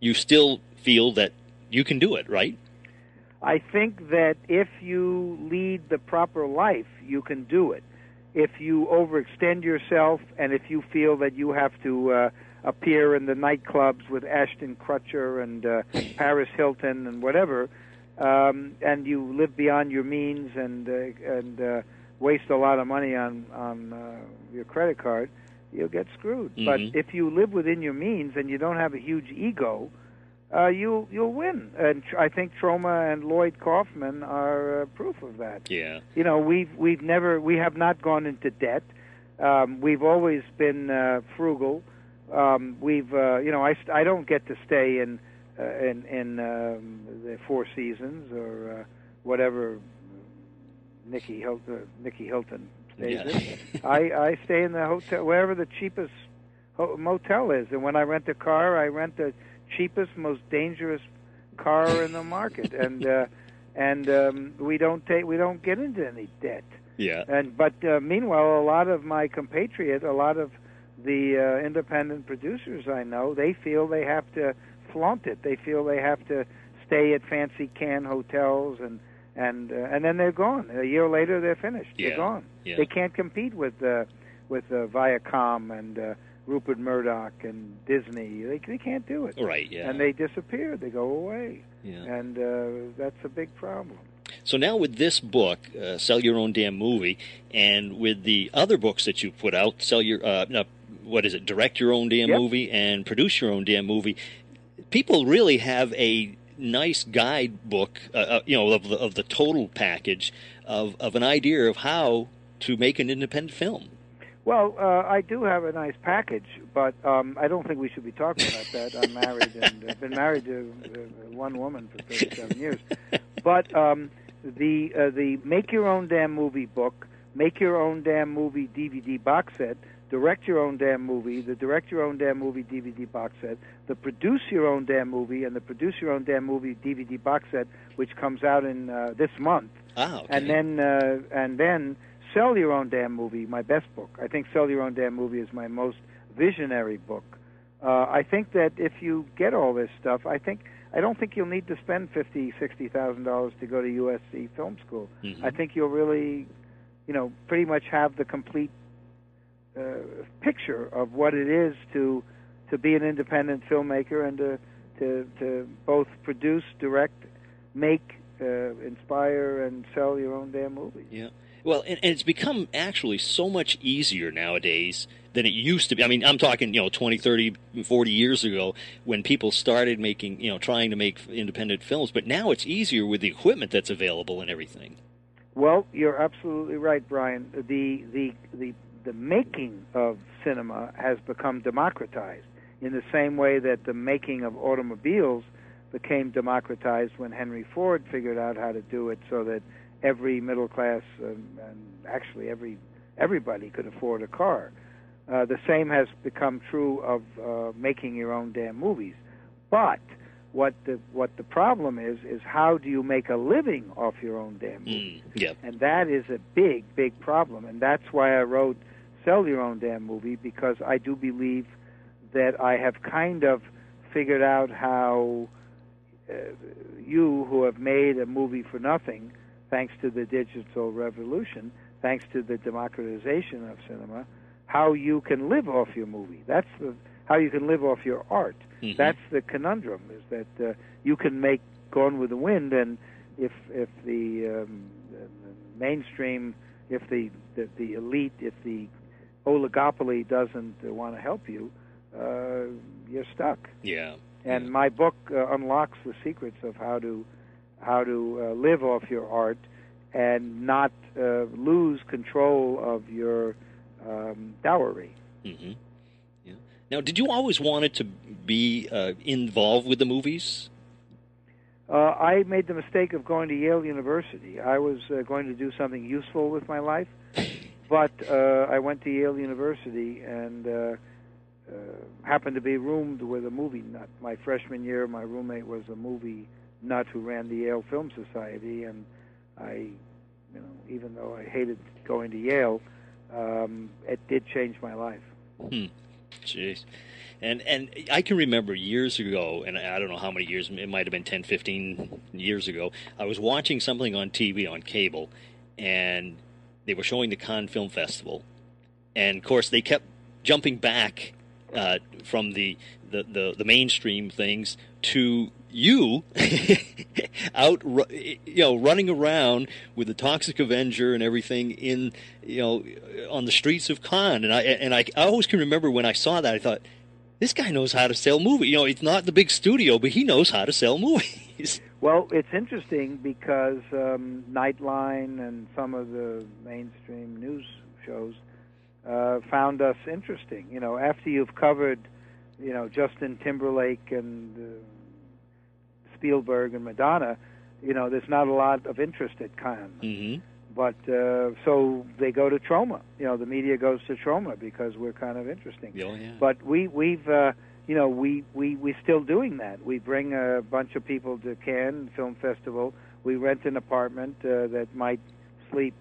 you still feel that you can do it right I think that if you lead the proper life, you can do it. If you overextend yourself and if you feel that you have to uh, appear in the nightclubs with Ashton Kutcher and uh, (laughs) Paris Hilton and whatever, um, and you live beyond your means and uh, and uh, waste a lot of money on on uh, your credit card, you'll get screwed. Mhm. But if you live within your means and you don't have a huge ego, uh, you'll you'll win. And tr- I think Troma and Lloyd Kaufman are uh, proof of that. yeah You know, we've we've never we have not gone into debt. Um, we've always been uh, frugal. Um, we've uh, you know I I don't get to stay in uh, in in um, the Four Seasons or uh, whatever Nikki Hilton uh, Nikki Hilton stays Yeah. in. (laughs) I I stay in the hotel wherever the cheapest ho- motel is, and when I rent a car, I rent the cheapest, most dangerous car in the market, (laughs) and uh, and um, we don't take we don't get into any debt. yeah And but uh, meanwhile, a lot of my compatriots, a lot of the uh, independent producers I know, they feel they have to flaunt it. They feel they have to stay at fancy can hotels and and uh, and then they're gone. A year later, they're finished. Yeah. They're gone. Yeah. They can't compete with uh, with uh, Viacom and uh, Rupert Murdoch and Disney. They they can't do it. right yeah And they disappear. They go away. yeah And uh, that's a big problem. So now with this book, uh, sell your own damn movie, and with the other books that you put out, sell your uh, no, what is it? Direct your own damn Yep. movie and produce your own damn movie. People really have a nice guidebook, uh, uh, you know, of the, of the total package of of an idea of how to make an independent film. Well, uh, I do have a nice package, but um, I don't think we should be talking about that. I'm married and (laughs) I've been married to uh, one woman for 37 years. But um, the uh, the Make Your Own Damn Movie book, Make Your Own Damn Movie DVD box set, Direct Your Own Damn Movie, the Direct Your Own Damn Movie DVD box set, the Produce Your Own Damn Movie, and the Produce Your Own Damn Movie DVD box set, which comes out in uh, this month Ah, okay. and then uh, and then sell your own damn movie my best book i think sell your own damn movie is my most visionary book Uh, I think that if you get all this stuff, I think I don't think you'll need to spend fifty, sixty thousand dollars to go to USC Film School. Mhm. I think you'll really, you know, pretty much have the complete picture of what it is to to be an independent filmmaker and to to, to both produce, direct, make, uh, inspire, and sell your own damn movies. Yeah. Well, and, and it's become actually so much easier nowadays than it used to be. I mean, I'm talking, you know, 20, 30, 40 years ago when people started making, you know, trying to make independent films, but now it's easier with the equipment that's available and everything. Well, you're absolutely right, Brian. The the the the making of cinema has become democratized in the same way that the making of automobiles became democratized when Henry Ford figured out how to do it so that every middle class um, and actually every everybody could afford a car. Uh, the same has become true of uh, making your own damn movies. But what the what the problem is is how do you make a living off your own damn movies? Mm, yeah. And that is a big, big problem. And that's why I wrote Sell Your Own Damn Movie, because I do believe that I have kind of figured out how uh, you, who have made a movie for nothing, thanks to the digital revolution, thanks to the democratization of cinema, how you can live off your movie. That's the how you can live off your art. Mhm. That's the conundrum: is that uh, you can make Gone with the Wind, and if if the, um, the the mainstream, if the, the the elite, if the oligopoly doesn't want to help you, uh, you're stuck. Yeah. And my book uh, unlocks the secrets of how to how to uh, live off your art and not uh, lose control of your um, dowry. hmm Yeah. Now, did you always want it to be uh, involved with the movies? Uh, I made the mistake of going to Yale University. I was uh, going to do something useful with my life, (laughs) but uh, I went to Yale University and uh, uh, happened to be roomed with a movie nut. My freshman year, my roommate was a movie nut who ran the Yale Film Society, and I, you know, even though I hated going to Yale, um, it did change my life. Hmm. Jeez. And and I can remember years ago, and I don't know how many years, it might have been 10, 15 years ago, I was watching something on TV on cable, and they were showing the Cannes Film Festival. And of course, they kept jumping back uh, from the, the, the, the mainstream things to you (laughs) out you know running around with the toxic avenger and everything in you know on the streets of Cannes. And I and I, I always can remember when I saw that I thought this guy knows how to sell movies. You know it's not the big studio but he knows how to sell movies (laughs) Well, it's interesting because um, Nightline and some of the mainstream news shows uh, found us interesting. You know, after you've covered, you know, Justin Timberlake and uh, Spielberg and Madonna, you know, there's not a lot of interest at Cannes. hmm But uh, so they go to Troma. You know, the media goes to Troma because we're kind of interesting. oh yeah But we we've uh, you know we we we're still doing that. We bring a bunch of people to Cannes Film Festival. We rent an apartment uh, that might sleep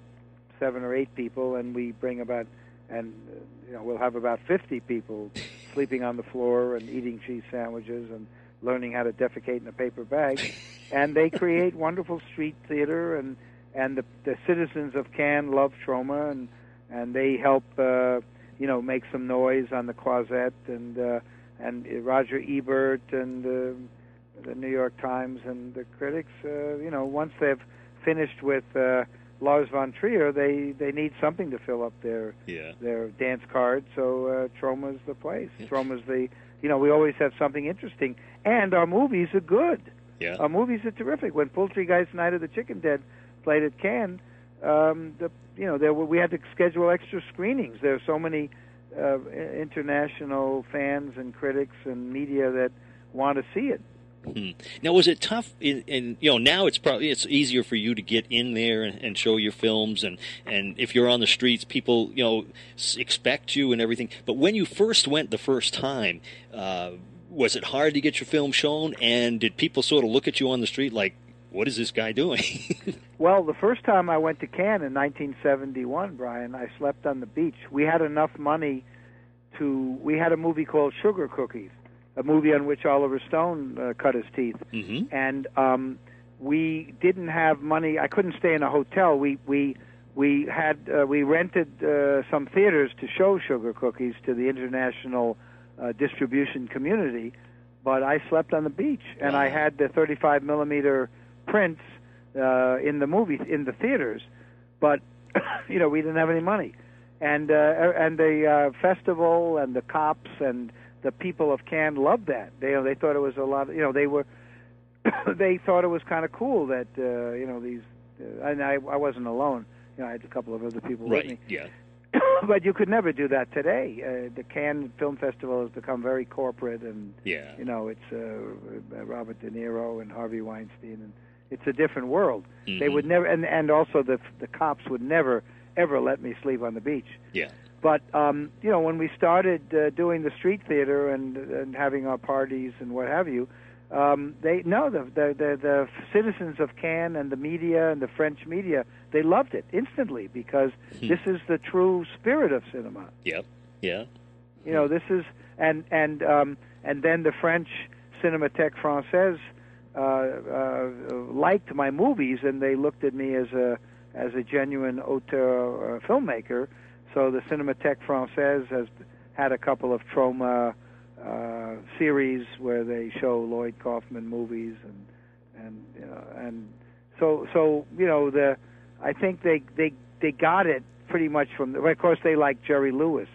seven or eight people, and we bring about and uh, you know we'll have about fifty people (laughs) sleeping on the floor and eating cheese sandwiches and learning how to defecate in a paper bag, and they create (laughs) wonderful street theater and and the the citizens of Cannes love Troma and and they help uh, you know make some noise on the Croisette and uh, and Roger Ebert and uh, the New York Times and the critics uh, you know once they've finished with uh, Lars von Trier they they need something to fill up their yeah their dance card so uh, Troma's the place Yeah. Troma's the you know we always have something interesting and our movies are good yeah our movies are terrific. When Poultrygeist Night of the Chicken Dead played at Cannes, um, the you know there were we had to schedule extra screenings. There are so many uh, international fans and critics and media that want to see it. Hmm. Now, was it tough? In, in you know, now it's probably it's easier for you to get in there and, and show your films, and and if you're on the streets, people you know expect you and everything. But when you first went the first time, uh, was it hard to get your film shown? And did people sort of look at you on the street like, "What is this guy doing?" (laughs) Well, the first time I went to Cannes in 1971, Brian, I slept on the beach. We had enough money to we had a movie called Sugar Cookies, a movie on which Oliver Stone uh, cut his teeth, Mm-hmm. and um, we didn't have money. I couldn't stay in a hotel. We we we had uh, we rented uh, some theaters to show Sugar Cookies to the international uh, distribution community, but I slept on the beach, and I had the 35 millimeter prints uh, in the movie in the theaters, but (coughs) you know we didn't have any money, and uh, and the uh, festival and the cops and the people of Cannes loved that. They they thought it was a lot. You know they were (coughs) they thought it was kind of cool that uh, you know these. Uh, and I I wasn't alone. You know I had a couple of other people with me Right. Yeah. (coughs) but you could never do that today. Uh, the Cannes Film Festival has become very corporate, and Yeah. you know it's uh, Robert De Niro and Harvey Weinstein, and it's a different world. They Mhm. would never, and and also the the cops would never ever let me sleep on the beach. Yeah. But um, you know, when we started uh, doing the street theater and and having our parties and what have you, um, they no the, the the the citizens of Cannes and the media and the French media they loved it instantly because Hmm. this is the true spirit of cinema. Yep. Yeah. You know, this is and and um, and then the French Cinémathèque Française uh, uh, liked my movies, and they looked at me as a as a genuine auteur uh, filmmaker. So the Cinémathèque Française has had a couple of Troma uh, series where they show Lloyd Kaufman movies, and and you know, and so so you know the I think they they they got it pretty much from the, of course they like Jerry Lewis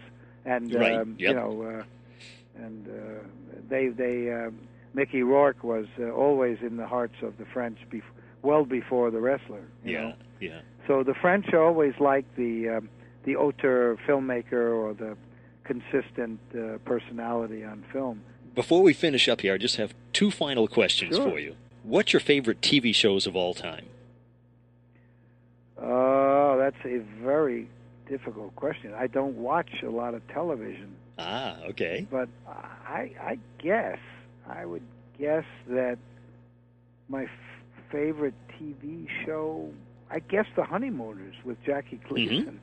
and Right, um, you know uh, and uh, they they um, Mickey Rourke was uh, always in the hearts of the French bef- well before the wrestler you Yeah. know Yeah. so the French always liked the um, the auteur filmmaker or the consistent uh, personality on film Before we finish up here, I just have two final questions Sure. for you. What's your favorite TV shows of all time? Oh, that's a very difficult question. I don't watch a lot of television, Ah, okay. but I I guess I would guess that my f- favorite TV show, I guess The Honeymooners with Jackie Gleason.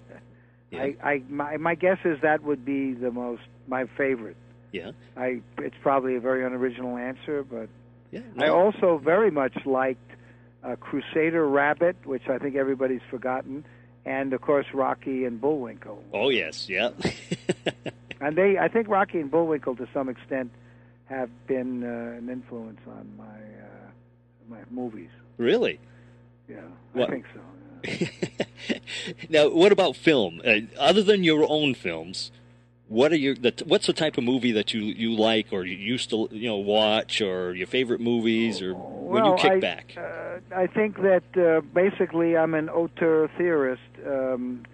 Yeah. I, I my my guess is that would be the most my favorite. Yeah. I it's probably a very unoriginal answer, but Yeah. I also very much liked uh, Crusader Rabbit, which I think everybody's forgotten, and of course Rocky and Bullwinkle. Oh yes. Yeah. (laughs) And they, I think Rocky and Bullwinkle, to some extent, have been uh, an influence on my uh, my movies. really. Yeah, What- I think so. yeah. (laughs) now, what about film? Uh, other than your own films, what are your the, what's the type of movie that you you like or you used to you know watch or your favorite movies or when you kick I, back? Uh, I think that uh, basically I'm an auteur theorist. Um,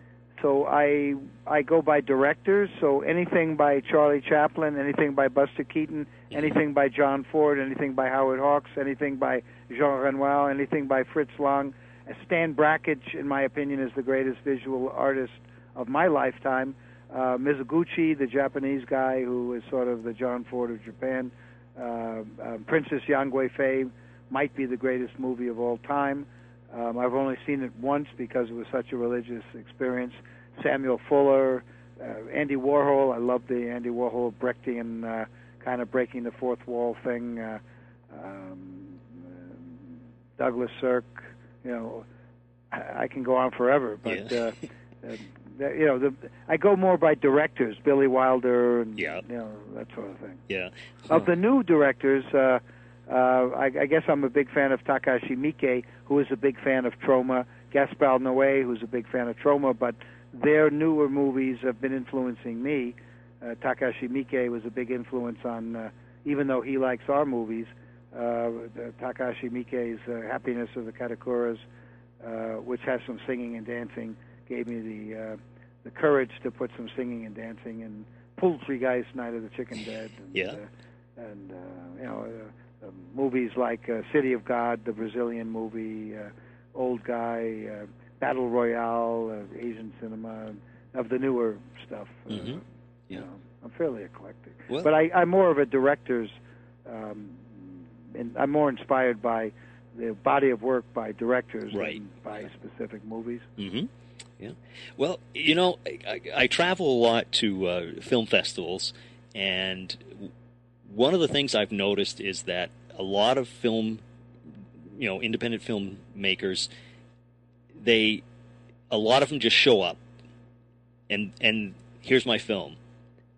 so I I go by directors. So anything by Charlie Chaplin, anything by Buster Keaton, anything by John Ford, anything by Howard Hawks, anything by Jean Renoir, anything by Fritz Lang. Stan Brakhage, in my opinion, is the greatest visual artist of my lifetime. Uh, Mizoguchi, the Japanese guy who is sort of the John Ford of Japan. Uh, uh, Princess Yang Fei might be the greatest movie of all time. Um, I've only seen it once because it was such a religious experience. Samuel Fuller, uh, Andy Warhol. I love the Andy Warhol Brechtian uh, kind of breaking the fourth wall thing. Uh, um, Douglas Sirk. You know, I, I can go on forever, but Yeah. uh, uh, you know, the, I go more by directors, Billy Wilder, and Yeah. you know that sort of thing. yeah. Of the new directors, uh, uh, I, I guess I'm a big fan of Takashi Miike, who is a big fan of Troma. Gaspar Noé, who's a big fan of Troma, but their newer movies have been influencing me. Uh, Takashi Miike was a big influence on, uh, even though he likes our movies. Uh, Takashi Miike's uh, Happiness of the Katakuras, uh, which has some singing and dancing, gave me the uh, the courage to put some singing and dancing in Poultrygeist, Night of the Chicken Dead. And, Yeah. Uh, and uh, you know, uh, uh, movies like uh, City of God, the Brazilian movie, uh, Oldboy, uh, Battle Royale, uh, Asian cinema, of the newer stuff. Uh, Mhm. You Yeah. know, I'm fairly eclectic, Well- but I, I'm more of a director's. Um, and I'm more inspired by the body of work by directors Right. than by specific movies. Mm-hmm. Yeah. Well, you know, I, I travel a lot to uh, film festivals, and one of the things I've noticed is that a lot of film, you know, independent filmmakers, they, a lot of them just show up, and and here's my film,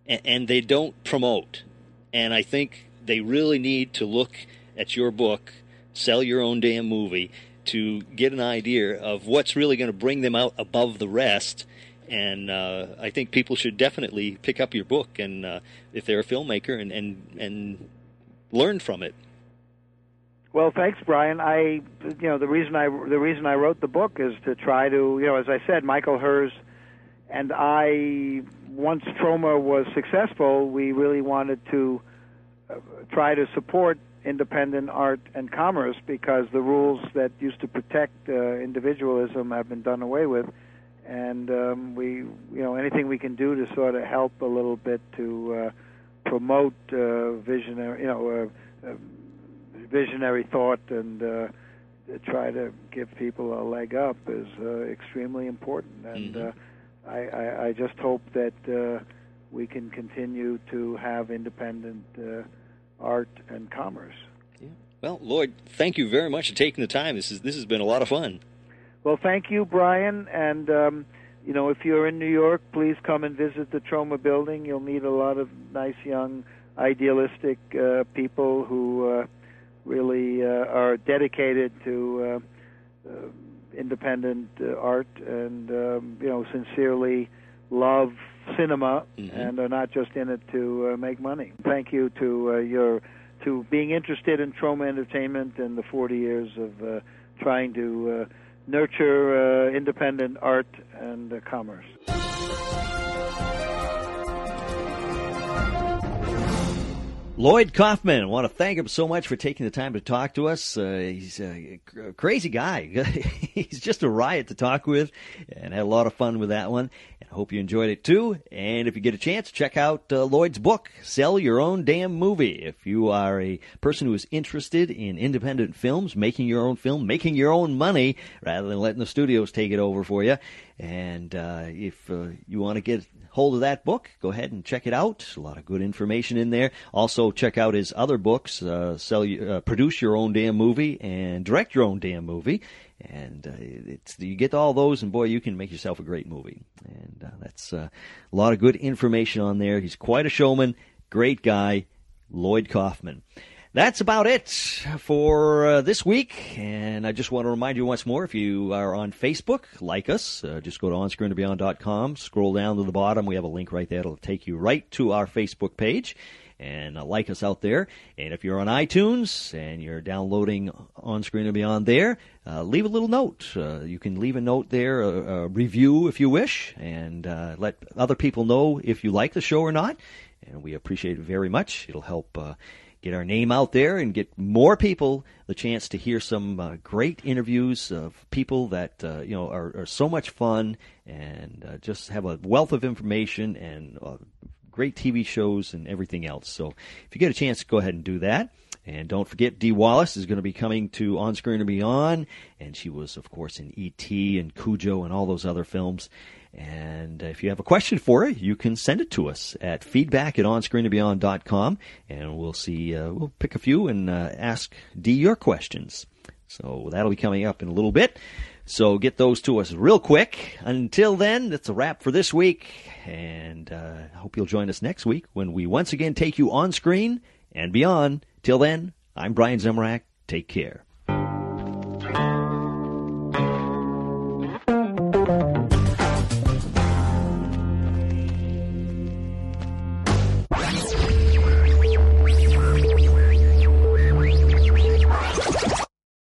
and, and they don't promote, and I think they really need to look at your book, sell your own damn movie, to get an idea of what's really going to bring them out above the rest. And uh, I think people should definitely pick up your book, and uh, if they're a filmmaker, and, and and learn from it. Well, thanks, Brian. I, you know, the reason I the reason I wrote the book is to try to, you know, as I said, Michael Herz and I, once Troma was successful, we really wanted to uh, try to support independent art and commerce because the rules that used to protect uh, individualism have been done away with, and um, we, you know, anything we can do to sort of help a little bit to uh, promote uh, visionary, you know, uh, uh, visionary thought and uh, try to give people a leg up is uh, extremely important, and Mhm. uh, I, I, I just hope that. Uh, we can continue to have independent uh, art and commerce. Well, Lloyd, thank you very much for taking the time. This is this has been a lot of fun. Well, thank you, Brian. And um, you know, if you're in New York, please come and visit the Troma Building. You'll meet a lot of nice, young, idealistic uh, people who uh, really uh, are dedicated to uh, uh, independent uh, art and um, you know, sincerely love cinema Mhm. and are not just in it to uh, make money. Thank you to uh, your to being interested in Troma Entertainment and the 40 years of uh, trying to uh, nurture uh, independent art and uh, commerce. Lloyd Kaufman, I want to thank him so much for taking the time to talk to us. Uh, he's a crazy guy. (laughs) he's just a riot to talk with, and had a lot of fun with that one. I hope you enjoyed it too. And if you get a chance, check out uh, Lloyd's book, Sell Your Own Damn Movie. If you are a person who is interested in independent films, making your own film, making your own money, rather than letting the studios take it over for you. And uh, if uh, you want to get hold of that book, go ahead and check it out. A lot of good information in there. Also, check out his other books: uh, sell, uh, produce your own damn movie and direct your own damn movie. And uh, it's you get all those, and boy, you can make yourself a great movie. And uh, that's uh, a lot of good information on there. He's quite a showman, great guy, Lloyd Kaufman. That's about it for uh, this week. And I just want to remind you once more if you are on Facebook, like us. Uh, just go to onscreenandbeyond.com, scroll down to the bottom. We have a link right there. It'll take you right to our Facebook page. And uh, like us out there. And if you're on iTunes and you're downloading On Screen and Beyond there, uh, leave a little note. Uh, you can leave a note there, a, a review if you wish, and uh, let other people know if you like the show or not. And we appreciate it very much. It'll help uh, get our name out there and get more people the chance to hear some uh, great interviews of people that uh, you know are, are so much fun and uh, just have a wealth of information and uh, great TV shows and everything else. So if you get a chance, go ahead and do that. And don't forget, Dee Wallace is going to be coming to On Screen and Beyond, and she was, of course, in E.T. and Cujo and all those other films. And if you have a question for her, you can send it to us at feedback at onscreenandbeyond.com, and we'll see, uh, we'll pick a few and uh, ask Dee your questions. So that'll be coming up in a little bit. So get those to us real quick. Until then, that's a wrap for this week. And uh, I hope you'll join us next week when we once again take you on screen and beyond. Till then, I'm Brian Zemrak. Take care.